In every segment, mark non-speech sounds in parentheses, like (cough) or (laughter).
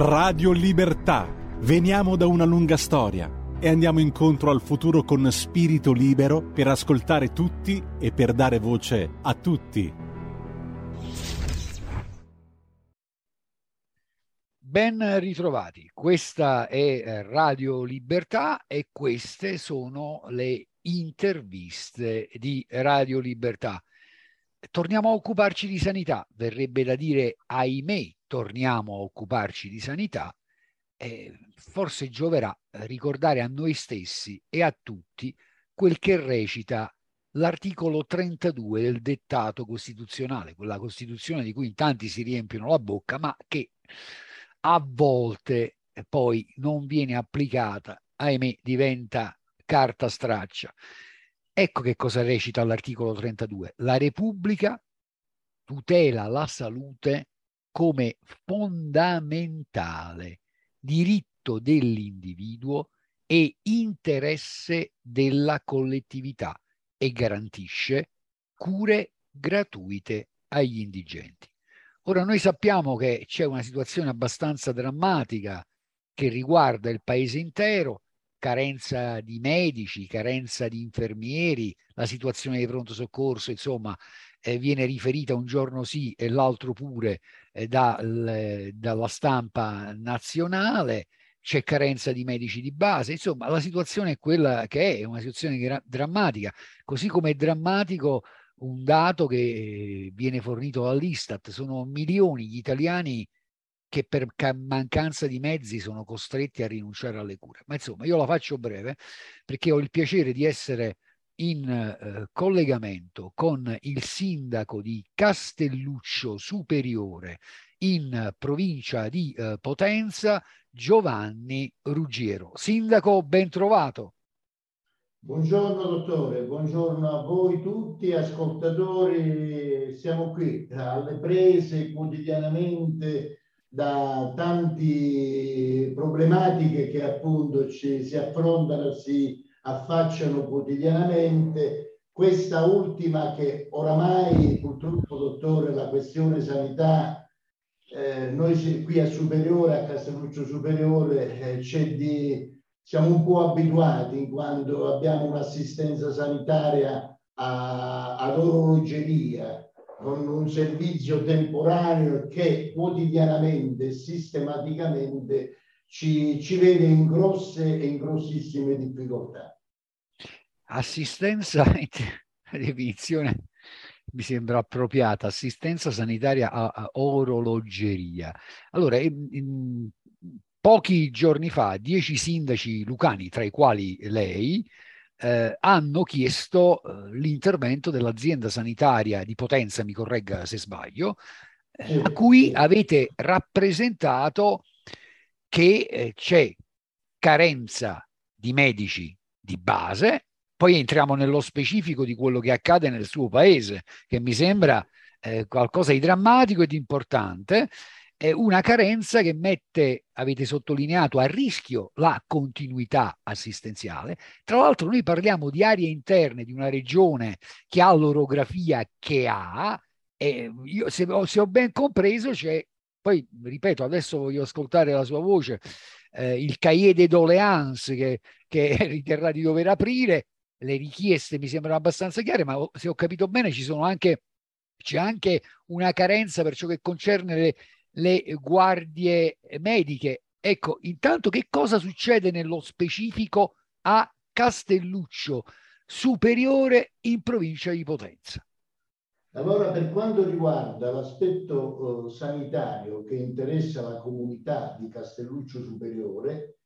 Radio Libertà. Veniamo da una lunga storia e andiamo incontro al futuro con spirito libero per ascoltare tutti e per dare voce a tutti. Ben ritrovati, questa è eh, Radio Libertà e queste sono le interviste di Radio Libertà. Torniamo a occuparci di sanità, verrebbe da dire ahimè, torniamo a occuparci di sanità, eh, forse gioverà ricordare a noi stessi e a tutti quel che recita l'articolo 32 del dettato costituzionale, quella Costituzione di cui in tanti si riempiono la bocca, ma che a volte poi non viene applicata, ahimè diventa carta straccia. Ecco che cosa recita l'articolo 32. La Repubblica tutela la salute come fondamentale diritto dell'individuo e interesse della collettività e garantisce cure gratuite agli indigenti. Ora noi sappiamo che c'è una situazione abbastanza drammatica che riguarda il paese intero, carenza di medici, carenza di infermieri, la situazione di pronto soccorso, insomma, eh, viene riferita un giorno sì e l'altro pure eh, dal, dalla stampa nazionale, c'è carenza di medici di base, insomma la situazione è quella che è, è una situazione drammatica, così come è drammatico un dato che viene fornito dall'Istat, sono milioni gli italiani che per mancanza di mezzi sono costretti a rinunciare alle cure. Ma insomma, io la faccio breve perché ho il piacere di essere in eh, collegamento con il sindaco di Castelluccio Superiore in provincia di eh, Potenza, Giovanni Ruggiero. Sindaco, ben trovato. Buongiorno dottore, buongiorno a voi tutti ascoltatori, siamo qui alle prese quotidianamente da tante problematiche che appunto ci, si affrontano, si affacciano quotidianamente. Questa ultima che oramai purtroppo dottore la questione sanità eh, noi qui a Superiore, a Castelluccio Superiore, eh, di siamo un po' abituati in quanto abbiamo un'assistenza sanitaria a, ad orologeria con un servizio temporaneo che quotidianamente sistematicamente ci, ci vede in grosse e in grossissime difficoltà. Assistenza, (laughs) definizione mi sembra appropriata, assistenza sanitaria a, a orologeria. Allora, in, in, pochi giorni fa dieci sindaci lucani, tra i quali lei, eh, hanno chiesto eh, l'intervento dell'azienda sanitaria di Potenza, mi corregga se sbaglio, eh, a cui avete rappresentato che eh, c'è carenza di medici di base, poi entriamo nello specifico di quello che accade nel suo paese, che mi sembra eh, qualcosa di drammatico e di importante, è una carenza che mette, avete sottolineato, a rischio la continuità assistenziale. Tra l'altro noi parliamo di aree interne di una regione che ha l'orografia che ha, e io, se, se ho ben compreso c'è, poi ripeto, adesso voglio ascoltare la sua voce, eh, il cahier de doléances che, che (laughs) riterrà di dover aprire, le richieste mi sembrano abbastanza chiare, ma se ho capito bene ci sono anche, c'è anche una carenza per ciò che concerne le le guardie mediche. Ecco, intanto che cosa succede nello specifico a Castelluccio Superiore in provincia di Potenza? Allora, per quanto riguarda l'aspetto uh, sanitario che interessa la comunità di Castelluccio Superiore,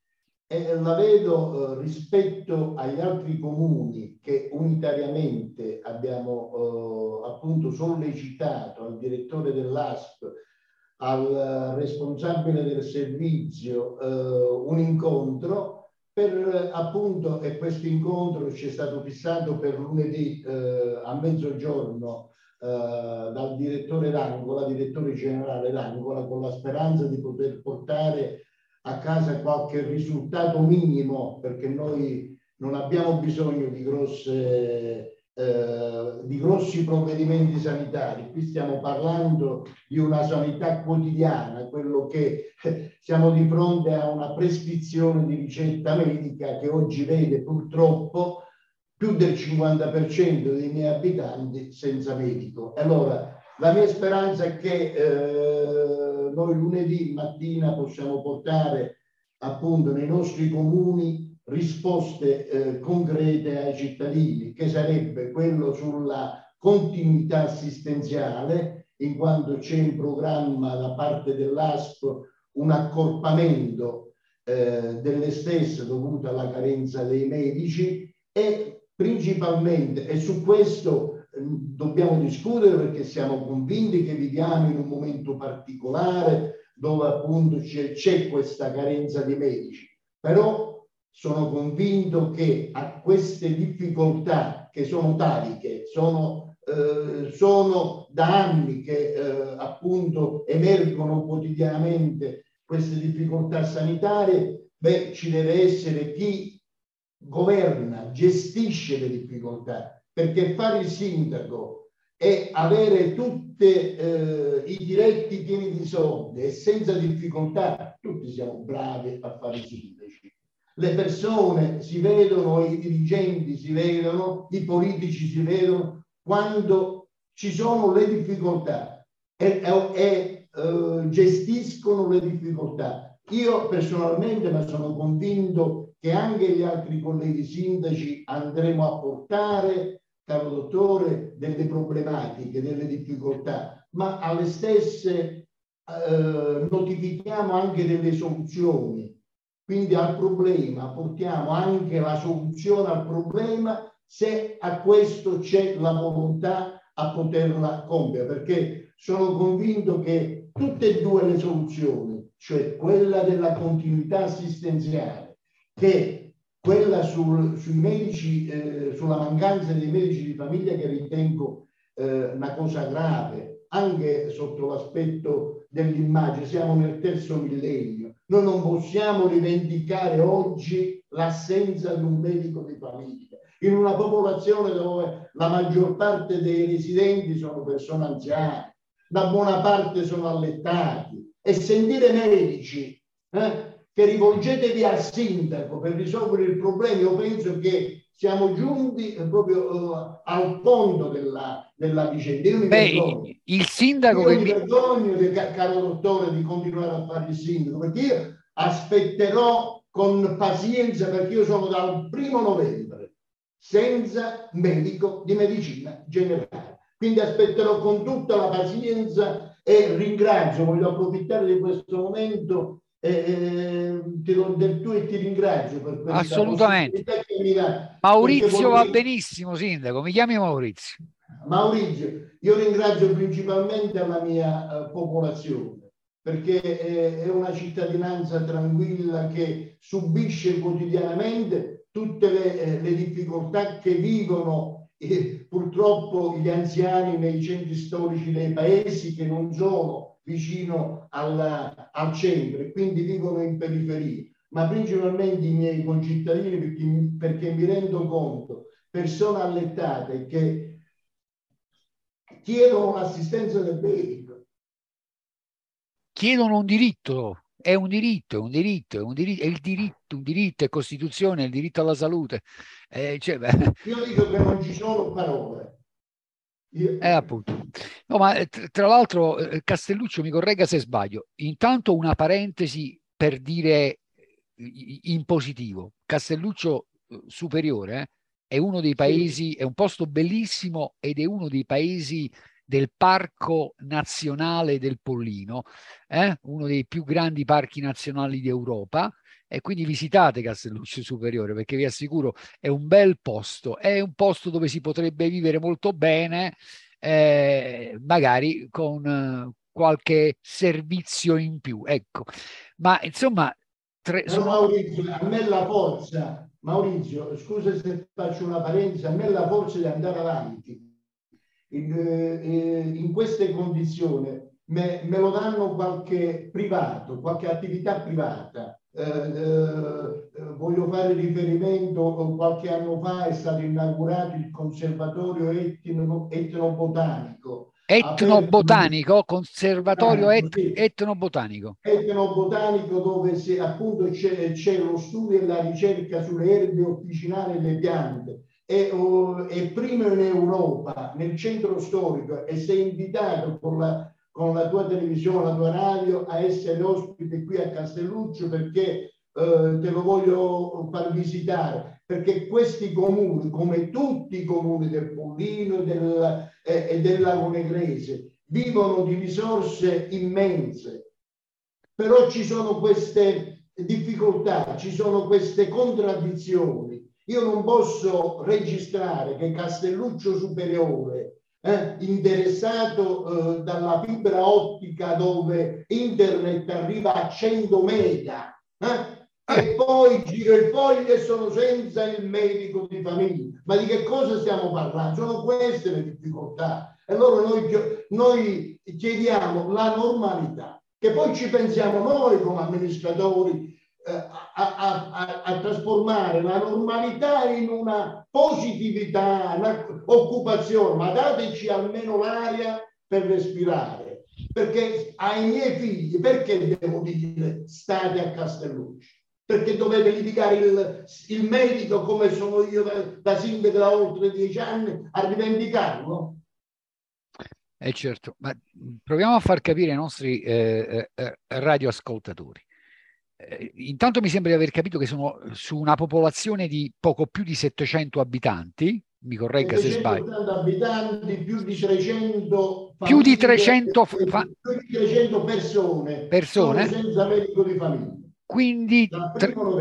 eh, la vedo uh, rispetto agli altri comuni che unitariamente abbiamo uh, appunto sollecitato al direttore dell'ASP al responsabile del servizio eh, un incontro per appunto e questo incontro ci è stato fissato per lunedì eh, a mezzogiorno eh, dal direttore d'Angola, direttore generale d'Angola, con la speranza di poter portare a casa qualche risultato minimo perché noi non abbiamo bisogno di grosse eh, di grossi provvedimenti sanitari, qui stiamo parlando di una sanità quotidiana, quello che (laughs) siamo di fronte a una prescrizione di ricetta medica che oggi vede purtroppo più del 50% dei miei abitanti senza medico. Allora, la mia speranza è che eh, noi lunedì mattina possiamo portare appunto nei nostri comuni risposte eh, concrete ai cittadini, che sarebbe quello sulla continuità assistenziale, in quanto c'è in programma da parte dell'ASP un accorpamento eh, delle stesse dovuto alla carenza dei medici e principalmente, e su questo eh, dobbiamo discutere perché siamo convinti che viviamo in un momento particolare dove appunto c'è questa carenza di medici, però sono convinto che a queste difficoltà che sono tali, che sono, eh, sono da anni che eh, appunto emergono quotidianamente queste difficoltà sanitarie, beh, ci deve essere chi governa, gestisce le difficoltà, perché fare il sindaco e avere tutti eh, i diretti pieni di soldi e senza difficoltà, tutti siamo bravi a fare i sindaci le persone si vedono, i dirigenti si vedono, i politici si vedono quando ci sono le difficoltà e, e, e uh, gestiscono le difficoltà. Io personalmente, ma sono convinto che anche gli altri colleghi sindaci andremo a portare, caro dottore, delle problematiche, delle difficoltà, ma alle stesse uh, notifichiamo anche delle soluzioni. Quindi al problema portiamo anche la soluzione al problema se a questo c'è la volontà a poterla compiere, perché sono convinto che tutte e due le soluzioni, cioè quella della continuità assistenziale, che quella sul, sui medici, eh, sulla mancanza dei medici di famiglia che ritengo eh, una cosa grave, anche sotto l'aspetto dell'immagine, siamo nel terzo millennio. Noi non possiamo rivendicare oggi l'assenza di un medico di famiglia. In una popolazione dove la maggior parte dei residenti sono persone anziane, da buona parte sono allettati. E sentire medici eh, che rivolgetevi al sindaco per risolvere il problema, io penso che siamo giunti proprio uh, al fondo della, della vicenda. Io mi Beh, il sindaco io che mi vergogno, di, caro dottore, di continuare a fare il sindaco, perché io aspetterò con pazienza, perché io sono dal primo novembre senza medico di medicina generale. Quindi aspetterò con tutta la pazienza e ringrazio, voglio approfittare di questo momento eh, ti do del tuo e ti ringrazio per questa assolutamente. Maurizio va benissimo sindaco. Mi chiami Maurizio. Maurizio io ringrazio principalmente la mia uh, popolazione perché è, è una cittadinanza tranquilla che subisce quotidianamente tutte le, eh, le difficoltà che vivono eh, purtroppo gli anziani nei centri storici dei paesi che non sono vicino alla, al centro e quindi vivono in periferia, ma principalmente i miei concittadini perché, perché mi rendo conto, persone allettate che chiedono un'assistenza del medico. Chiedono un diritto, è un diritto, è un diritto, è un diritto, è il diritto, un diritto, è Costituzione, è il diritto alla salute. Eh, cioè, Io dico che non ci sono parole. Eh, appunto. No, ma eh, tra l'altro eh, Castelluccio mi corregga se sbaglio. Intanto una parentesi per dire in positivo. Castelluccio superiore è uno dei paesi, è un posto bellissimo ed è uno dei paesi del Parco Nazionale del Pollino, eh? uno dei più grandi parchi nazionali d'Europa e quindi visitate Castelluccio Superiore perché vi assicuro è un bel posto, è un posto dove si potrebbe vivere molto bene, eh, magari con eh, qualche servizio in più. Ecco, ma insomma... Tre, sono... Maurizio, a me la forza, Maurizio, scusa se faccio una parentesi, a me la forza di andare avanti. In, eh, in queste condizioni me, me lo danno qualche privato, qualche attività privata voglio fare riferimento, qualche anno fa è stato inaugurato il conservatorio etno, etnobotanico. Etnobotanico, conservatorio et, etnobotanico. Etnobotanico dove si, appunto c'è, c'è, lo studio e la ricerca sulle erbe officinali e le piante. È, uh, è primo in Europa, nel centro storico e sei invitato con la con la tua televisione, la tua radio a essere ospite qui a Castelluccio perché eh, te lo voglio far visitare perché questi comuni, come tutti i comuni del Pollino e del, eh, e del Lago Negrese, vivono di risorse immense, però ci sono queste difficoltà, ci sono queste contraddizioni. Io non posso registrare che Castelluccio Superiore eh, interessato eh, dalla fibra ottica dove internet arriva a 100 mega eh? e poi giro il foglio e sono senza il medico di famiglia. Ma di che cosa stiamo parlando? Sono queste le difficoltà. E allora noi, noi chiediamo la normalità, che poi ci pensiamo noi come amministratori eh, a, a, a, a, trasformare la normalità in una positività, un'occupazione, ma dateci almeno l'aria per respirare. Perché ai miei figli, perché devo dire state a Castellucci? Perché dovete litigare il, il medico come sono io da, da sindaco da oltre dieci anni a rivendicarlo? Eh certo, ma proviamo a far capire ai nostri eh, eh, radioascoltatori eh, intanto mi sembra di aver capito che sono su una popolazione di poco più di 700 abitanti, mi corregga se sbaglio. abitanti, più di 300 più di 300, fa... più di 300 persone, persone senza medico di famiglia. Quindi dal primo,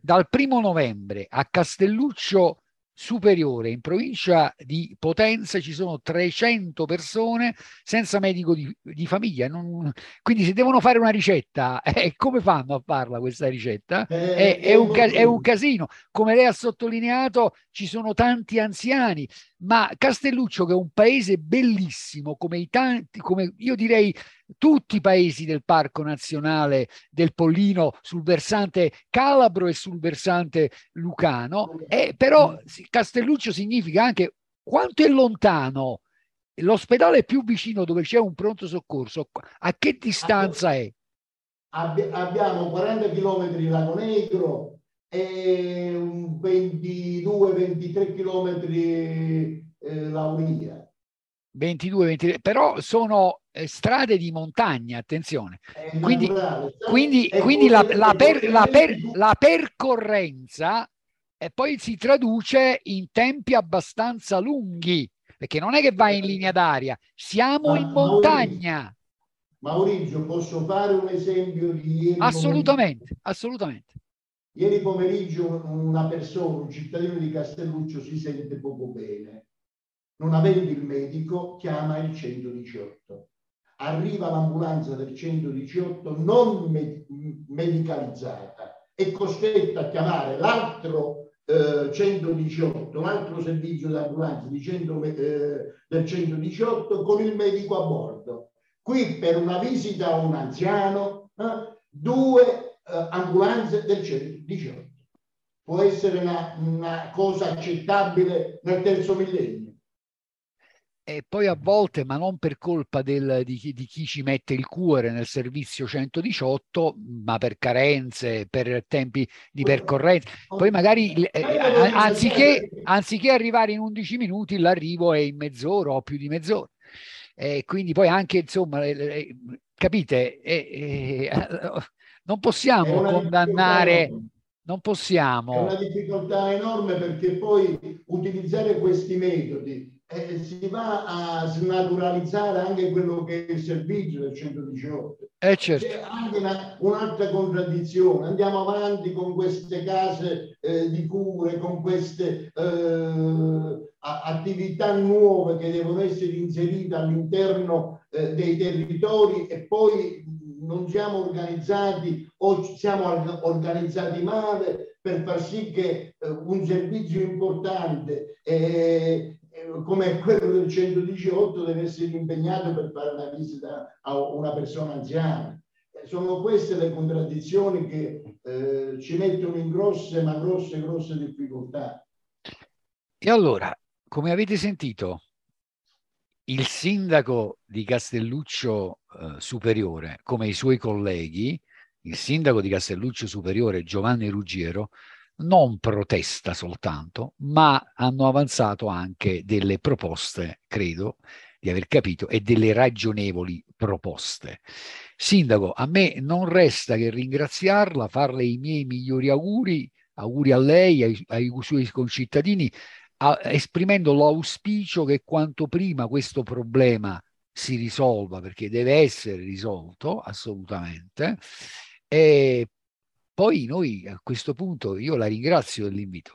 dal primo novembre a Castelluccio superiore. In provincia di Potenza ci sono 300 persone senza medico di, di famiglia. Non, quindi se devono fare una ricetta (laughs) eh, come fanno a farla questa ricetta? Eh, è, è, un, è un casino. Come lei ha sottolineato ci sono tanti anziani ma Castelluccio che è un paese bellissimo come i tanti come io direi tutti i paesi del Parco Nazionale del Pollino sul versante calabro e sul versante lucano, e però Castelluccio significa anche quanto è lontano l'ospedale più vicino dove c'è un pronto soccorso, a che distanza è? abbiamo 40 km Lago Negro e 22-23 km eh, Lauria. 22, 23, però sono eh, strade di montagna, attenzione. Quindi, quindi, quindi la, la, per, la, per, la, percorrenza e poi si traduce in tempi abbastanza lunghi, perché non è che vai in linea d'aria, siamo in montagna. Maurizio, posso fare un esempio di ieri? Assolutamente, pomeriggio? assolutamente. Ieri pomeriggio una persona, un cittadino di Castelluccio si sente poco bene non avendo il medico, chiama il 118. Arriva l'ambulanza del 118 non me- medicalizzata, è costretta a chiamare l'altro eh, 118, un altro servizio di ambulanza di 100, eh, del 118 con il medico a bordo. Qui per una visita a un anziano, eh, due eh, ambulanze del 118. Può essere una, una cosa accettabile nel terzo millennio e poi a volte, ma non per colpa del, di, chi, di, chi, ci mette il cuore nel servizio 118, ma per carenze, per tempi di percorrenza, poi magari eh, anziché, anziché, arrivare in 11 minuti, l'arrivo è in mezz'ora o più di mezz'ora. E quindi poi anche, insomma, eh, capite, eh, (laughs) non possiamo condannare non possiamo. È una difficoltà enorme perché poi utilizzare questi metodi eh, si va a snaturalizzare anche quello che è il servizio del 118. Eh certo. C'è anche una, un'altra contraddizione. Andiamo avanti con queste case eh, di cure, con queste eh, attività nuove che devono essere inserite all'interno eh, dei territori e poi non siamo organizzati o siamo organizzati male per far sì che eh, un servizio importante eh, come quello del 118 deve essere impegnato per fare una visita a una persona anziana. sono queste le contraddizioni che eh, ci mettono in grosse, ma grosse, grosse difficoltà. E allora, come avete sentito, il sindaco di Castelluccio eh, Superiore, come i suoi colleghi, il sindaco di Castelluccio Superiore Giovanni Ruggiero, non protesta soltanto, ma hanno avanzato anche delle proposte, credo di aver capito, e delle ragionevoli proposte. Sindaco, a me non resta che ringraziarla, farle i miei migliori auguri, auguri a lei, ai, ai suoi concittadini, a, esprimendo l'auspicio che quanto prima questo problema si risolva, perché deve essere risolto assolutamente. E poi noi a questo punto io la ringrazio dell'invito.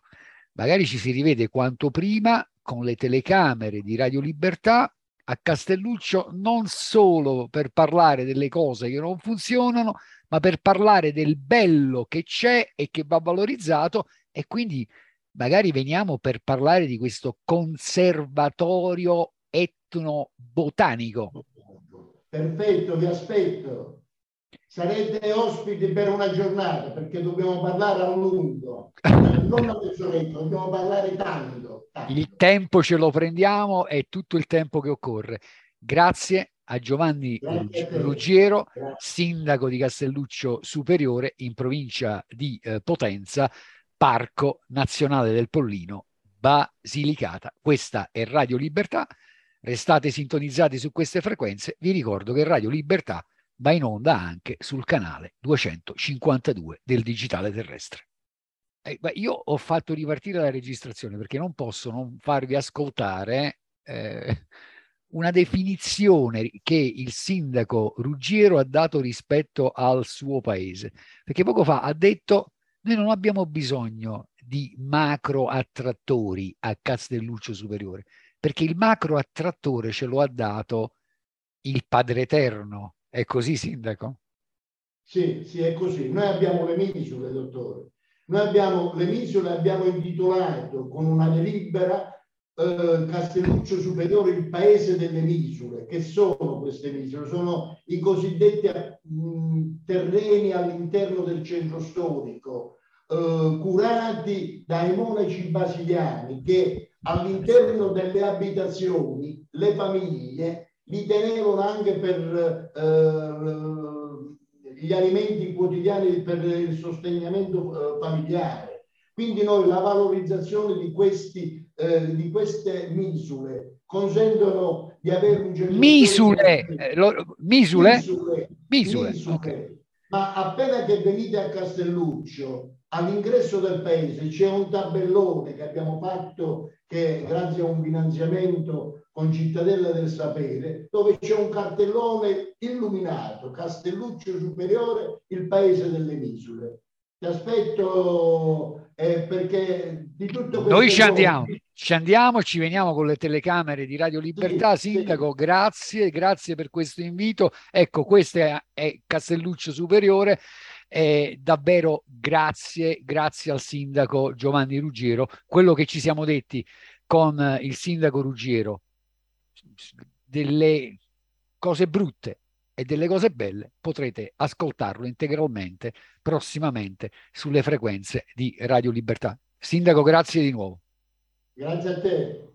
Magari ci si rivede quanto prima con le telecamere di Radio Libertà a Castelluccio non solo per parlare delle cose che non funzionano, ma per parlare del bello che c'è e che va valorizzato e quindi magari veniamo per parlare di questo conservatorio etnobotanico. Perfetto, vi aspetto. Sarete ospiti per una giornata perché dobbiamo parlare a lungo, non a mezz'oretta, dobbiamo parlare tanto, tanto. Il tempo ce lo prendiamo, è tutto il tempo che occorre. Grazie a Giovanni Ruggiero, sindaco di Castelluccio Superiore in provincia di eh, Potenza, Parco Nazionale del Pollino, Basilicata. Questa è Radio Libertà. Restate sintonizzati su queste frequenze. Vi ricordo che Radio Libertà va in onda anche sul canale 252 del digitale terrestre. Eh, io ho fatto ripartire la registrazione perché non posso non farvi ascoltare eh, una definizione che il sindaco Ruggiero ha dato rispetto al suo paese. Perché poco fa ha detto noi non abbiamo bisogno di macro attrattori a Castelluccio Superiore, perché il macro attrattore ce lo ha dato il Padre Eterno, è così, Sindaco? Sì, sì, è così. Noi abbiamo le misure, dottore. Noi abbiamo le misure, abbiamo intitolato con una delibera eh, Castelluccio Superiore il paese delle misure. Che sono queste misure? Sono i cosiddetti mh, terreni all'interno del centro storico, eh, curati dai monaci basiliani che all'interno delle abitazioni le famiglie li tenevano anche per eh, gli alimenti quotidiani per il sostenimento eh, familiare. Quindi noi la valorizzazione di, questi, eh, di queste misure consentono di avere un genere misure, eh, lo, misure, misure, misure, misure. Okay. ma appena che venite a Castelluccio all'ingresso del paese c'è un tabellone che abbiamo fatto che grazie a un finanziamento con Cittadella del Sapere, dove c'è un cartellone illuminato, Castelluccio Superiore, il paese delle misure. Ti aspetto eh, perché di tutto questo... Noi ci andiamo, ci andiamo, ci veniamo con le telecamere di Radio Libertà. Sì, Sindaco, sì. grazie, grazie per questo invito. Ecco, questo è, è Castelluccio Superiore. Eh, davvero grazie, grazie al sindaco Giovanni Ruggiero. Quello che ci siamo detti con il sindaco Ruggiero delle cose brutte e delle cose belle potrete ascoltarlo integralmente prossimamente sulle frequenze di Radio Libertà. Sindaco, grazie di nuovo. Grazie a te.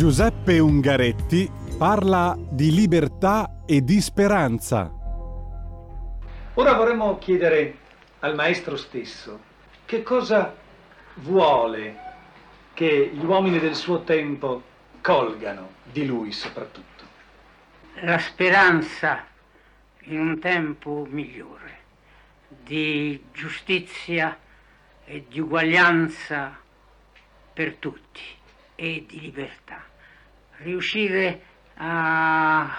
Giuseppe Ungaretti parla di libertà e di speranza. Ora vorremmo chiedere al maestro stesso che cosa vuole che gli uomini del suo tempo colgano di lui soprattutto. La speranza in un tempo migliore, di giustizia e di uguaglianza per tutti e di libertà riuscire a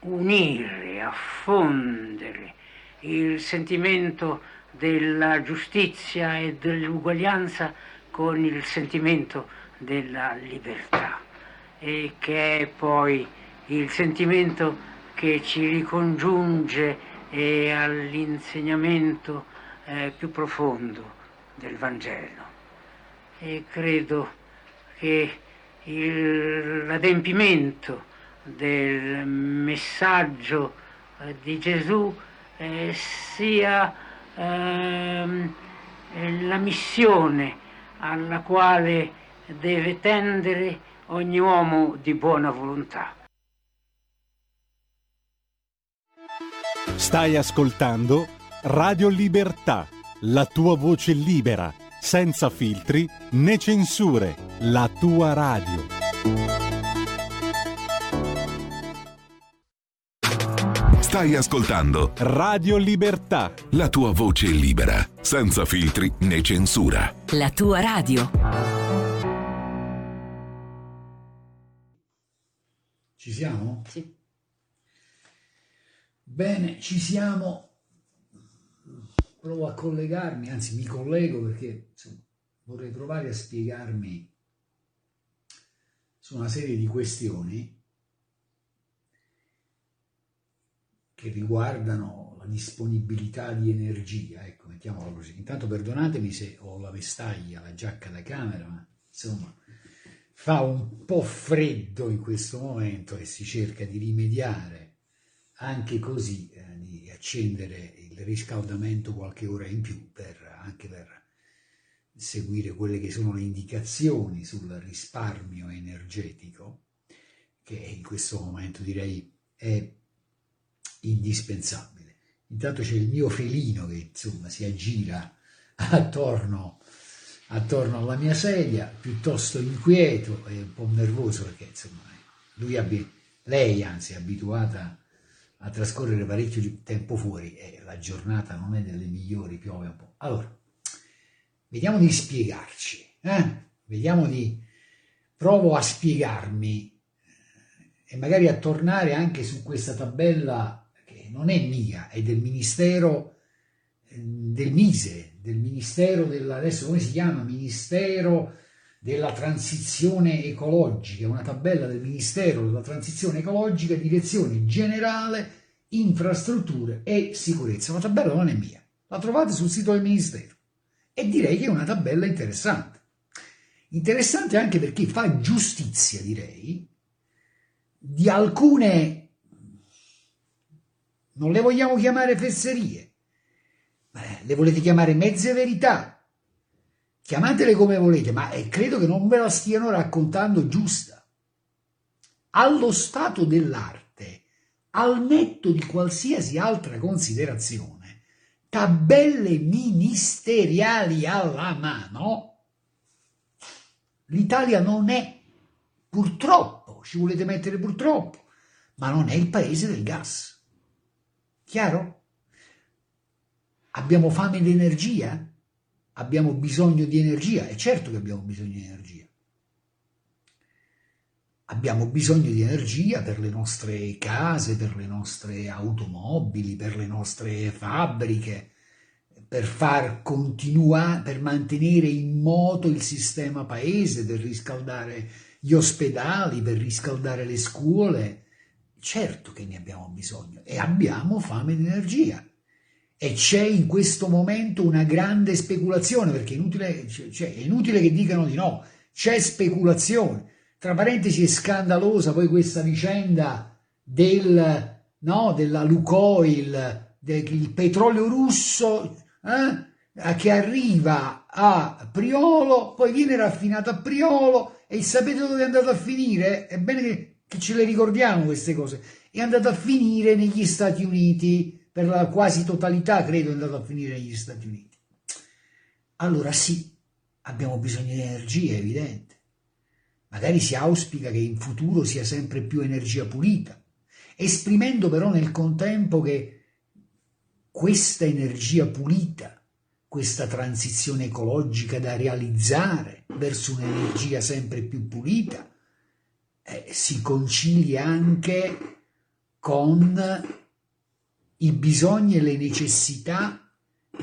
unire, a fondere il sentimento della giustizia e dell'uguaglianza con il sentimento della libertà e che è poi il sentimento che ci ricongiunge all'insegnamento eh, più profondo del Vangelo. E credo che l'adempimento del messaggio eh, di Gesù eh, sia ehm, la missione alla quale deve tendere ogni uomo di buona volontà. Stai ascoltando Radio Libertà, la tua voce libera, senza filtri né censure, la tua radio. Stai ascoltando Radio Libertà, la tua voce libera, senza filtri né censura. La tua radio. Ci siamo? Sì. Bene, ci siamo. Provo a collegarmi, anzi mi collego perché insomma, vorrei provare a spiegarmi su una serie di questioni che riguardano la disponibilità di energia, ecco, mettiamola così. Intanto perdonatemi se ho la vestaglia, la giacca da camera, ma insomma fa un po' freddo in questo momento e si cerca di rimediare anche così eh, di accendere il riscaldamento qualche ora in più per, anche per seguire quelle che sono le indicazioni sul risparmio energetico che in questo momento direi è indispensabile. Intanto c'è il mio felino che insomma si aggira attorno, attorno alla mia sedia, piuttosto inquieto e un po' nervoso perché insomma lui abbi- lei anzi è abituata a trascorrere parecchio tempo fuori e la giornata non è delle migliori, piove un po'. Allora, vediamo di spiegarci, eh? vediamo di... provo a spiegarmi eh, e magari a tornare anche su questa tabella che non è mia, è del Ministero eh, del Mise, del Ministero della... adesso come si chiama? Ministero della transizione ecologica, una tabella del Ministero della transizione ecologica, direzione generale, infrastrutture e sicurezza. La tabella non è mia, la trovate sul sito del Ministero e direi che è una tabella interessante. Interessante anche perché fa giustizia, direi, di alcune, non le vogliamo chiamare fesserie, le volete chiamare mezze verità, chiamatele come volete, ma eh, credo che non ve la stiano raccontando giusta. Allo stato dell'arte, al netto di qualsiasi altra considerazione, tabelle ministeriali alla mano, l'Italia non è, purtroppo, ci volete mettere purtroppo, ma non è il paese del gas. Chiaro? Abbiamo fame di energia? Abbiamo bisogno di energia, è certo che abbiamo bisogno di energia. Abbiamo bisogno di energia per le nostre case, per le nostre automobili, per le nostre fabbriche, per far continuare, per mantenere in moto il sistema paese, per riscaldare gli ospedali, per riscaldare le scuole. Certo che ne abbiamo bisogno e abbiamo fame di energia e c'è in questo momento una grande speculazione, perché è inutile, cioè, è inutile che dicano di no, c'è speculazione. Tra parentesi è scandalosa poi questa vicenda del, no, della Lukoil, del petrolio russo eh, che arriva a Priolo, poi viene raffinato a Priolo e sapete dove è andato a finire? È bene che, che ce le ricordiamo queste cose. È andato a finire negli Stati Uniti per la quasi totalità credo è andato a finire negli Stati Uniti. Allora sì, abbiamo bisogno di energia, è evidente. Magari si auspica che in futuro sia sempre più energia pulita, esprimendo però nel contempo che questa energia pulita, questa transizione ecologica da realizzare verso un'energia sempre più pulita, eh, si concili anche con i bisogni e le necessità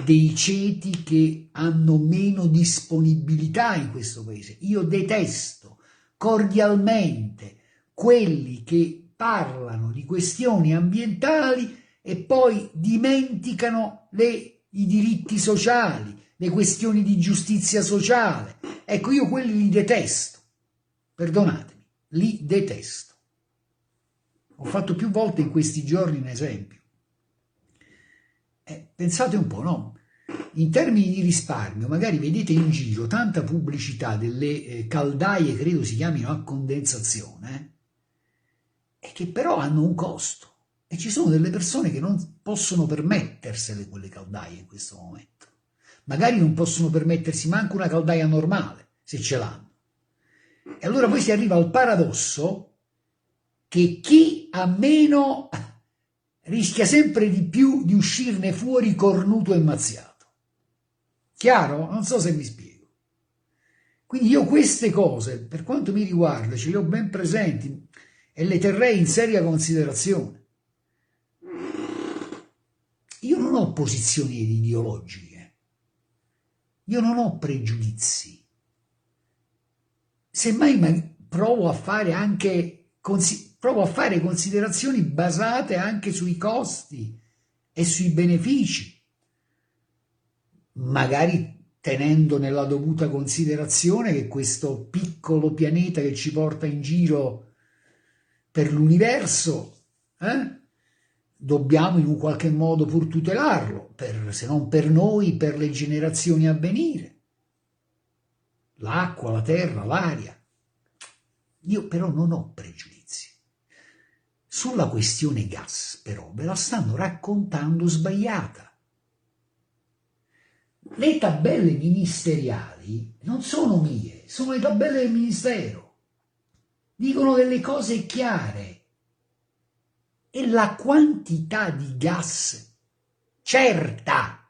dei ceti che hanno meno disponibilità in questo paese. Io detesto cordialmente quelli che parlano di questioni ambientali e poi dimenticano le, i diritti sociali, le questioni di giustizia sociale. Ecco, io quelli li detesto, perdonatemi, li detesto. Ho fatto più volte in questi giorni un esempio. Eh, pensate un po', no? In termini di risparmio, magari vedete in giro tanta pubblicità delle eh, caldaie, credo si chiamino a condensazione, eh, e che però hanno un costo. E ci sono delle persone che non possono permettersele quelle caldaie in questo momento. Magari non possono permettersi manco una caldaia normale, se ce l'hanno. E allora poi si arriva al paradosso che chi ha meno rischia sempre di più di uscirne fuori cornuto e mazziato. Chiaro? Non so se mi spiego. Quindi io queste cose, per quanto mi riguarda, ce le ho ben presenti e le terrei in seria considerazione. Io non ho posizioni ideologiche, io non ho pregiudizi. Semmai provo a fare anche provo a fare considerazioni basate anche sui costi e sui benefici, magari tenendo nella dovuta considerazione che questo piccolo pianeta che ci porta in giro per l'universo eh, dobbiamo in un qualche modo pur tutelarlo, per, se non per noi, per le generazioni a venire. L'acqua, la terra, l'aria. Io però non ho pregiudizi. Sulla questione gas, però, ve la stanno raccontando sbagliata. Le tabelle ministeriali non sono mie, sono le tabelle del Ministero. Dicono delle cose chiare e la quantità di gas certa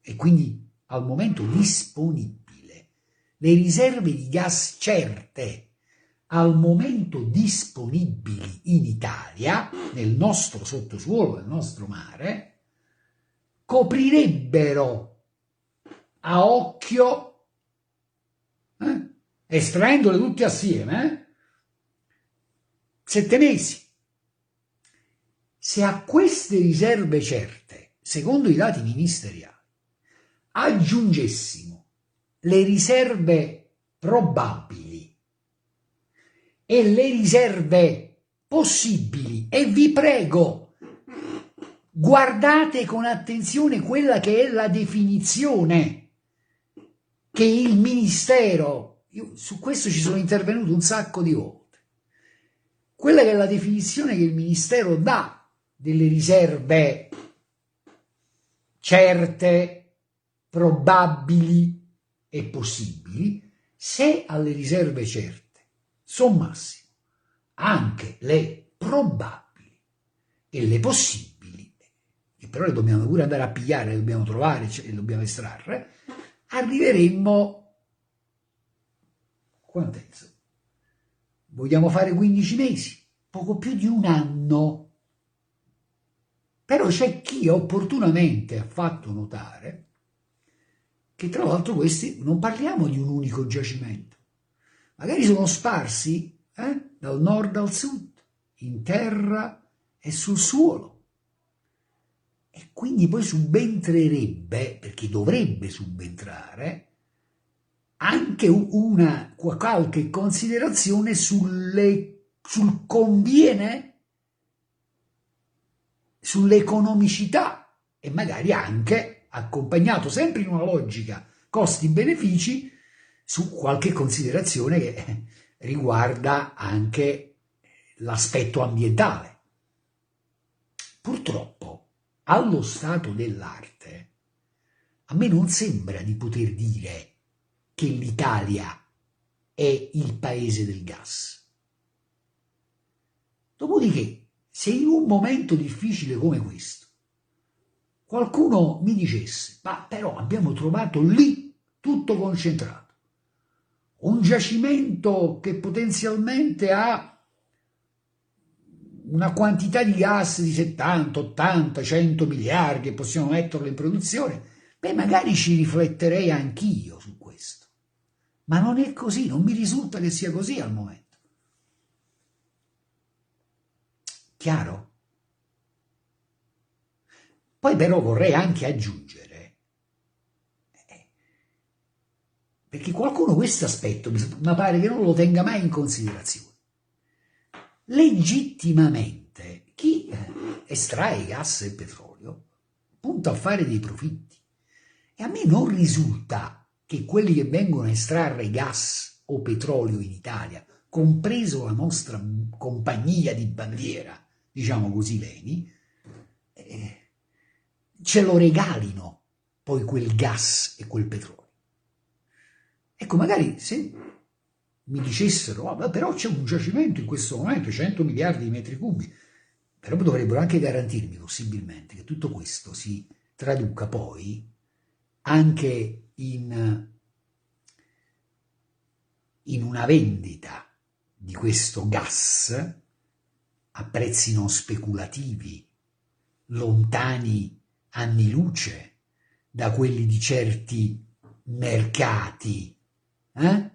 e quindi al momento disponibile, le riserve di gas certe al momento disponibili in Italia, nel nostro sottosuolo, nel nostro mare, coprirebbero a occhio, eh, estraendole tutte assieme, eh, sette mesi. Se a queste riserve certe, secondo i dati ministeriali, aggiungessimo le riserve probabili e le riserve possibili, e vi prego, guardate con attenzione quella che è la definizione che il Ministero, io su questo ci sono intervenuto un sacco di volte, quella che è la definizione che il Ministero dà delle riserve certe, probabili e possibili, se alle riserve certe sommassimo anche le probabili e le possibili, che però le dobbiamo pure andare a pigliare, le dobbiamo trovare e le dobbiamo estrarre, arriveremmo quant'è? Vogliamo fare 15 mesi, poco più di un anno però c'è chi opportunamente ha fatto notare che tra l'altro questi non parliamo di un unico giacimento, magari sono sparsi eh, dal nord al sud, in terra e sul suolo. E quindi poi subentrerebbe, perché dovrebbe subentrare, anche una qualche considerazione sulle, sul conviene sull'economicità e magari anche accompagnato sempre in una logica costi-benefici su qualche considerazione che (laughs) riguarda anche l'aspetto ambientale. Purtroppo, allo stato dell'arte, a me non sembra di poter dire che l'Italia è il paese del gas. Dopodiché, se in un momento difficile come questo qualcuno mi dicesse, ma però abbiamo trovato lì tutto concentrato, un giacimento che potenzialmente ha una quantità di gas di 70, 80, 100 miliardi e possiamo metterlo in produzione, beh magari ci rifletterei anch'io su questo. Ma non è così, non mi risulta che sia così al momento. Chiaro? Poi però vorrei anche aggiungere, eh, perché qualcuno questo aspetto mi pare che non lo tenga mai in considerazione. Legittimamente chi eh, estrae gas e petrolio punta a fare dei profitti e a me non risulta che quelli che vengono a estrarre gas o petrolio in Italia, compreso la nostra compagnia di bandiera, diciamo così, Leni, eh, ce lo regalino poi quel gas e quel petrolio. Ecco, magari se mi dicessero, oh, però c'è un giacimento in questo momento, 100 miliardi di metri cubi, però dovrebbero anche garantirmi possibilmente che tutto questo si traduca poi anche in, in una vendita di questo gas a prezzi non speculativi, lontani anni luce da quelli di certi mercati, eh?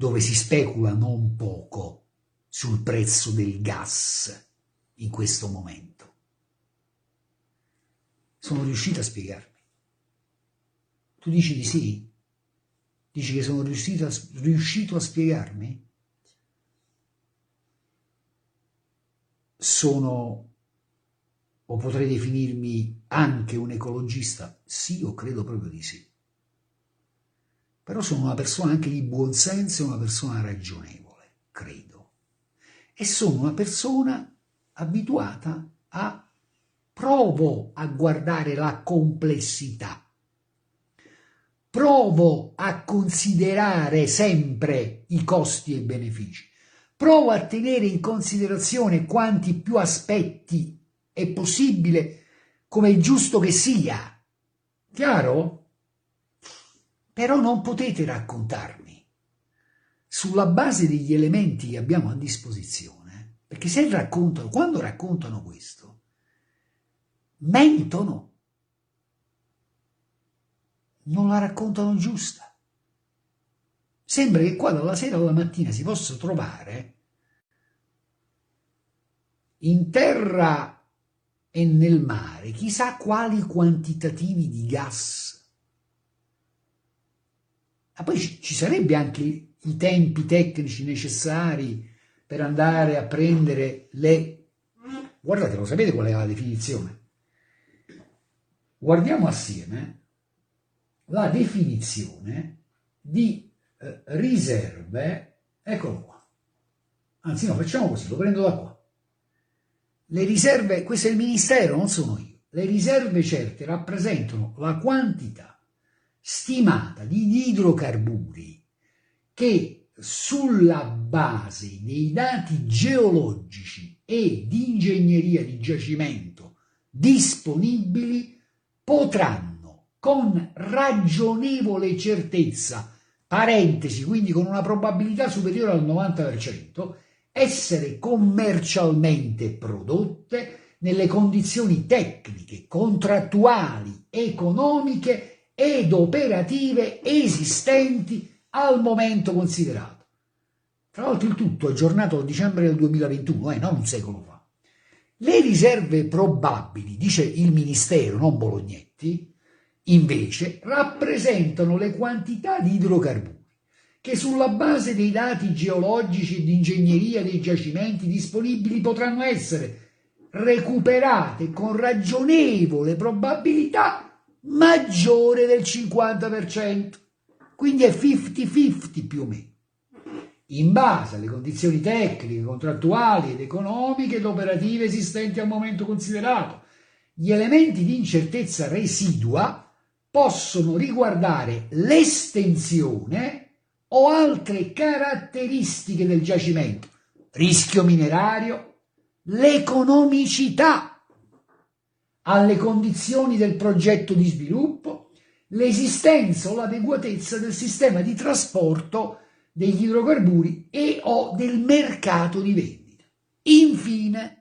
dove si specula non poco sul prezzo del gas in questo momento. Sono riuscito a spiegarmi. Tu dici di sì? Dici che sono riuscito a, riuscito a spiegarmi? Sono o potrei definirmi anche un ecologista? Sì, io credo proprio di sì. Però sono una persona anche di buon senso una persona ragionevole, credo. E sono una persona abituata a provo a guardare la complessità. Provo a considerare sempre i costi e i benefici. Provo a tenere in considerazione quanti più aspetti è possibile, come è giusto che sia. Chiaro? Però non potete raccontarmi sulla base degli elementi che abbiamo a disposizione, perché se raccontano, quando raccontano questo, mentono, non la raccontano giusta. Sembra che qua dalla sera alla mattina si possa trovare in terra e nel mare chissà quali quantitativi di gas. Ma poi ci sarebbe anche i tempi tecnici necessari per andare a prendere le... Guardate, lo sapete qual è la definizione? Guardiamo assieme la definizione di eh, riserve, eccolo qua. Anzi no, facciamo così, lo prendo da qua. Le riserve, questo è il Ministero, non sono io. Le riserve certe rappresentano la quantità stimata di idrocarburi che sulla base dei dati geologici e di ingegneria di giacimento disponibili potranno con ragionevole certezza, parentesi, quindi con una probabilità superiore al 90%, essere commercialmente prodotte nelle condizioni tecniche, contrattuali, economiche ed operative esistenti al momento considerato. Tra l'altro il tutto aggiornato al dicembre del 2021, eh, non un secolo fa. Le riserve probabili, dice il Ministero, non Bolognetti, invece rappresentano le quantità di idrocarburi che sulla base dei dati geologici e di ingegneria dei giacimenti disponibili potranno essere recuperate con ragionevole probabilità maggiore del 50%, quindi è 50-50 più o meno, in base alle condizioni tecniche, contrattuali ed economiche ed operative esistenti al momento considerato. Gli elementi di incertezza residua possono riguardare l'estensione o altre caratteristiche del giacimento, rischio minerario, l'economicità alle condizioni del progetto di sviluppo, l'esistenza o l'adeguatezza del sistema di trasporto degli idrocarburi e o del mercato di vendita. Infine,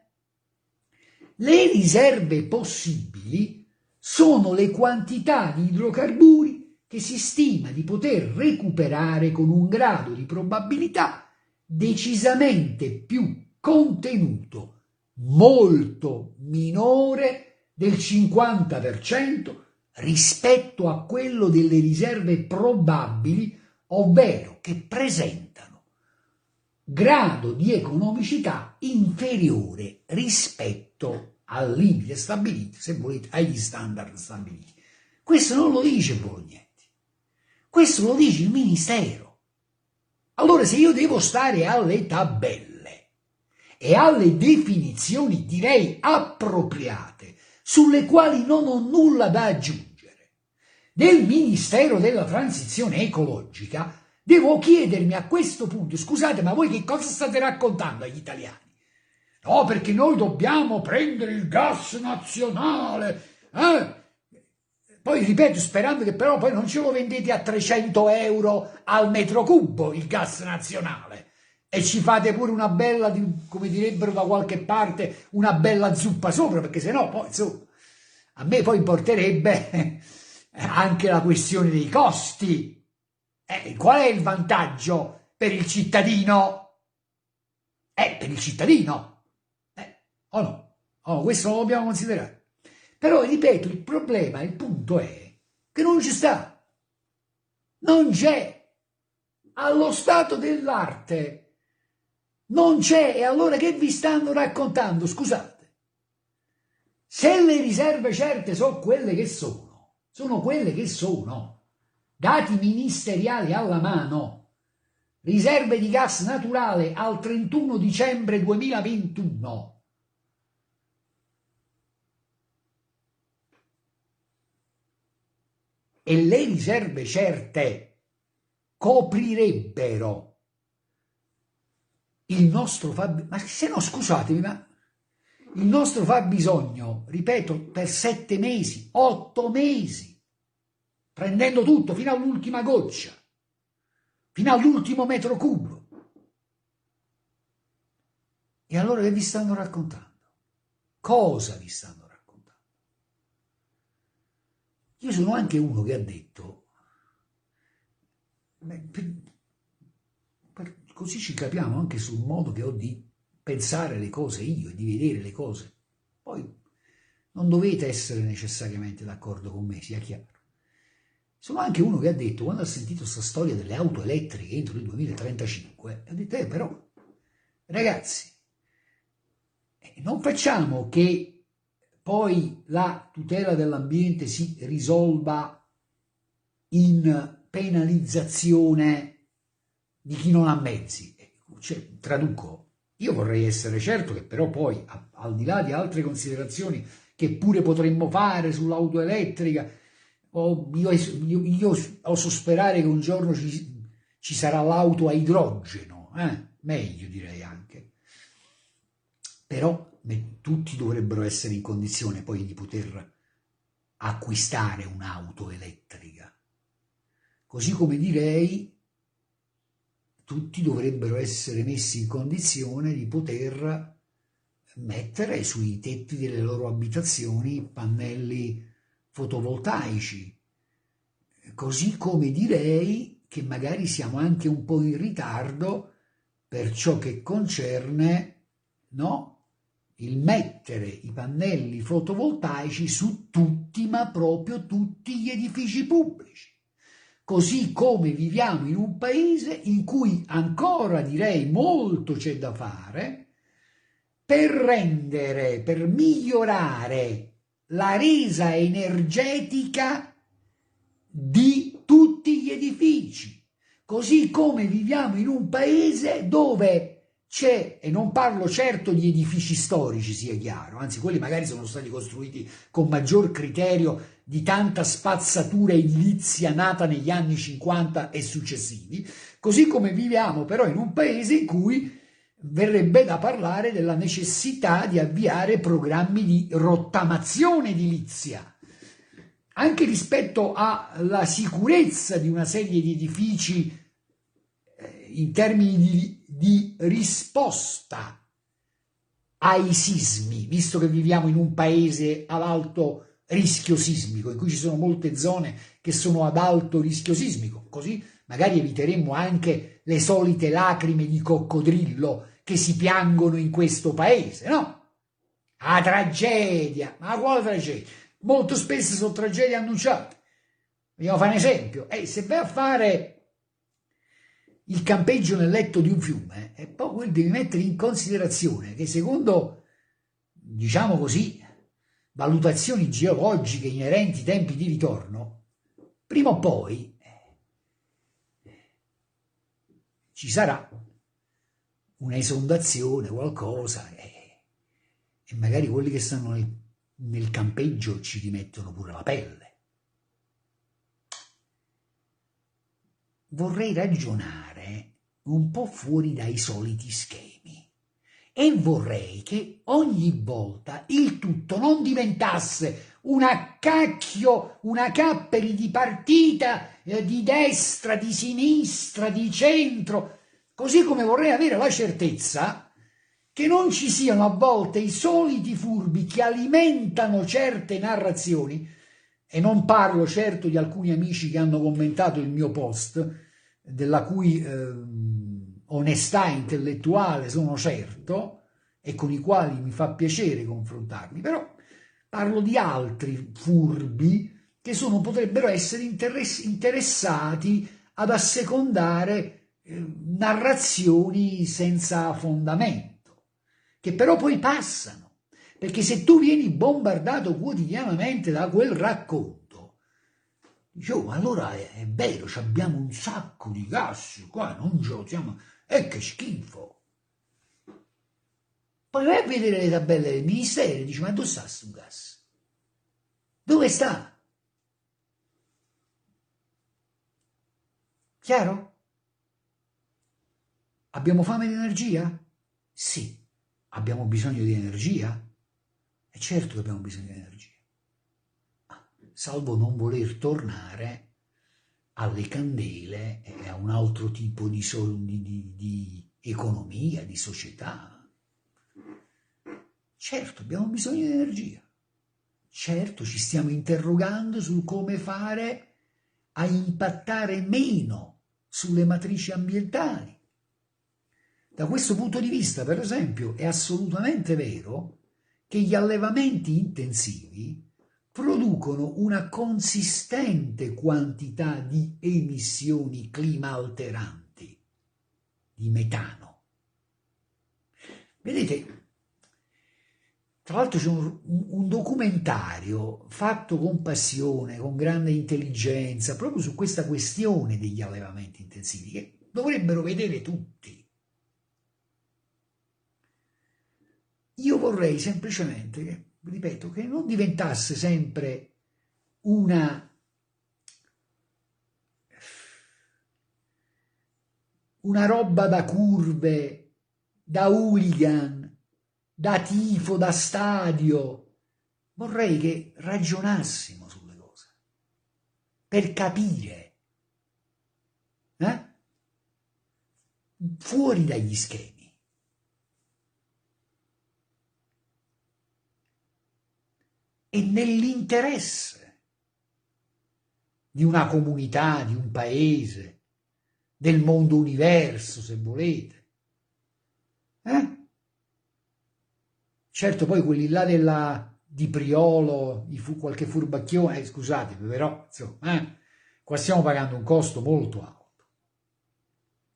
le riserve possibili sono le quantità di idrocarburi che si stima di poter recuperare con un grado di probabilità decisamente più contenuto, molto minore del 50% rispetto a quello delle riserve probabili, ovvero che presentano grado di economicità inferiore rispetto al limite stabilito, se volete, agli standard stabiliti. Questo non lo dice Bolognetti, questo lo dice il Ministero. Allora se io devo stare alle tabelle e alle definizioni direi appropriate, sulle quali non ho nulla da aggiungere, del Ministero della Transizione Ecologica, devo chiedermi a questo punto, scusate, ma voi che cosa state raccontando agli italiani? No, perché noi dobbiamo prendere il gas nazionale, eh? Poi ripeto, sperando che però poi non ce lo vendete a 300 euro al metro cubo il gas nazionale e ci fate pure una bella, come direbbero da qualche parte, una bella zuppa sopra, perché se no poi insomma, a me poi importerebbe (laughs) anche la questione dei costi. Eh, qual è il vantaggio per il cittadino? Eh, per il cittadino. Eh, o no? Oh, questo lo dobbiamo considerare. Però, ripeto, il problema, il punto è che non ci sta. Non c'è. Allo stato dell'arte non c'è. E allora che vi stanno raccontando? Scusate. Se le riserve certe sono quelle che sono, sono quelle che sono, dati ministeriali alla mano, riserve di gas naturale al 31 dicembre 2021, e le riserve certe coprirebbero il nostro fabbisogno, ma se no scusatemi, ma il nostro fabbisogno, ripeto, per sette mesi, otto mesi, prendendo tutto fino all'ultima goccia, fino all'ultimo metro cubo. E allora che vi stanno raccontando? Cosa vi stanno raccontando? Io sono anche uno che ha detto, così ci capiamo anche sul modo che ho di pensare le cose io e di vedere le cose. Poi non dovete essere necessariamente d'accordo con me, sia chiaro. Sono anche uno che ha detto, quando ha sentito questa storia delle auto elettriche entro il 2035, ha detto, eh però, ragazzi, eh, non facciamo che poi la tutela dell'ambiente si risolva in penalizzazione di chi non ha mezzi. Cioè, traduco, io vorrei essere certo che però poi, al di là di altre considerazioni che pure potremmo fare sull'auto elettrica, io, io, io, oso sperare che un giorno ci, ci sarà l'auto a idrogeno, eh? meglio direi anche. Però tutti dovrebbero essere in condizione poi di poter acquistare un'auto elettrica. Così come direi, tutti dovrebbero essere messi in condizione di poter mettere sui tetti delle loro abitazioni pannelli fotovoltaici. Così come direi che magari siamo anche un po' in ritardo per ciò che concerne no, il mettere i pannelli fotovoltaici su tutti, ma proprio tutti gli edifici pubblici. Così come viviamo in un paese in cui ancora direi molto c'è da fare per rendere, per migliorare la resa energetica di tutti gli edifici. Così come viviamo in un paese dove c'è, e non parlo certo di edifici storici, sia chiaro, anzi quelli magari sono stati costruiti con maggior criterio di tanta spazzatura edilizia nata negli anni 50 e successivi, così come viviamo però in un paese in cui verrebbe da parlare della necessità di avviare programmi di rottamazione edilizia, anche rispetto alla sicurezza di una serie di edifici eh, in termini di, di risposta ai sismi, visto che viviamo in un paese ad alto rischio sismico, in cui ci sono molte zone che sono ad alto rischio sismico, così magari eviteremmo anche le solite lacrime di coccodrillo che si piangono in questo paese, no? La tragedia, ma quale tragedia? Molto spesso sono tragedie annunciate. Vogliamo fare un esempio? Eh, se vai a fare il campeggio nel letto di un fiume, e poi devi mettere in considerazione che secondo, diciamo così, valutazioni geologiche inerenti ai tempi di ritorno, prima o poi ci sarà un'esondazione, qualcosa, e, e, magari quelli che stanno nel, nel campeggio ci rimettono pure la pelle. Vorrei ragionare un po' fuori dai soliti schemi e vorrei che ogni volta il tutto non diventasse una cacchio, una capperi di partita eh, di destra, di sinistra, di centro, Così come vorrei avere la certezza che non ci siano a volte i soliti furbi che alimentano certe narrazioni, e non parlo certo di alcuni amici che hanno commentato il mio post, della cui eh, onestà intellettuale sono certo e con i quali mi fa piacere confrontarmi, però parlo di altri furbi che sono, potrebbero essere interessati ad assecondare narrazioni senza fondamento, che però poi passano, perché se tu vieni bombardato quotidianamente da quel racconto, dici, oh, allora è, è vero, abbiamo un sacco di gas, qua non giochiamo, e che schifo. Poi vai a vedere le tabelle del ministero e dici, ma dove sta questo gas? Dove sta? Chiaro? Abbiamo fame di energia? Sì. Abbiamo bisogno di energia? È certo che abbiamo bisogno di energia. salvo non voler tornare alle candele a un altro tipo di, di, di, di economia, di società. Certo, abbiamo bisogno di energia. Certo, ci stiamo interrogando su come fare a impattare meno sulle matrici ambientali. Da questo punto di vista, per esempio, è assolutamente vero che gli allevamenti intensivi producono una consistente quantità di emissioni climalteranti, di metano. Vedete, tra l'altro c'è un, un, documentario fatto con passione, con grande intelligenza, proprio su questa questione degli allevamenti intensivi, che dovrebbero vedere tutti. Io vorrei semplicemente, che, ripeto, che non diventasse sempre una una roba da curve, da hooligan, da tifo, da stadio. Vorrei che ragionassimo sulle cose per capire, eh? fuori dagli schemi. E nell'interesse di una comunità, di un paese, del mondo universo, se volete. Eh? Certo, poi quelli là della, di Priolo, fu, qualche furbacchione, eh, scusate, però, insomma, eh, qua stiamo pagando un costo molto alto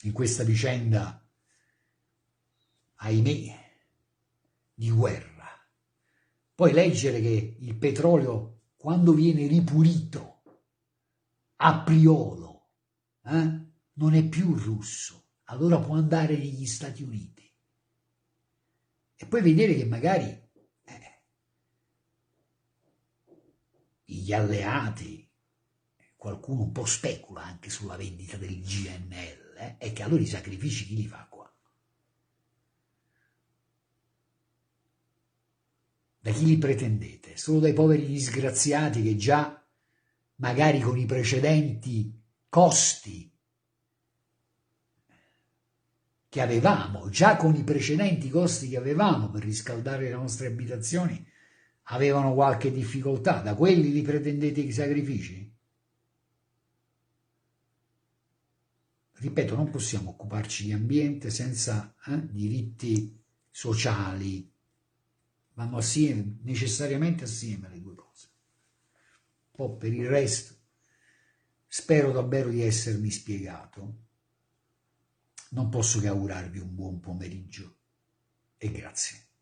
in questa vicenda, ahimè, di guerra. Poi leggere che il petrolio, quando viene ripulito a Priolo, eh, non è più russo, allora può andare negli Stati Uniti. E poi vedere che magari eh, gli alleati, qualcuno un po' specula anche sulla vendita del GNL, eh, e che allora i sacrifici chi li fa qua? Da chi li pretendete? Solo dai poveri disgraziati che già magari con i precedenti costi che avevamo, già con i precedenti costi che avevamo per riscaldare le nostre abitazioni, avevano qualche difficoltà. Da quelli li pretendete i sacrifici? Ripeto, non possiamo occuparci di ambiente senza eh, diritti sociali. Vanno assieme, necessariamente assieme le due cose. Poi per il resto, spero davvero di essermi spiegato. Non posso che augurarvi un buon pomeriggio e grazie.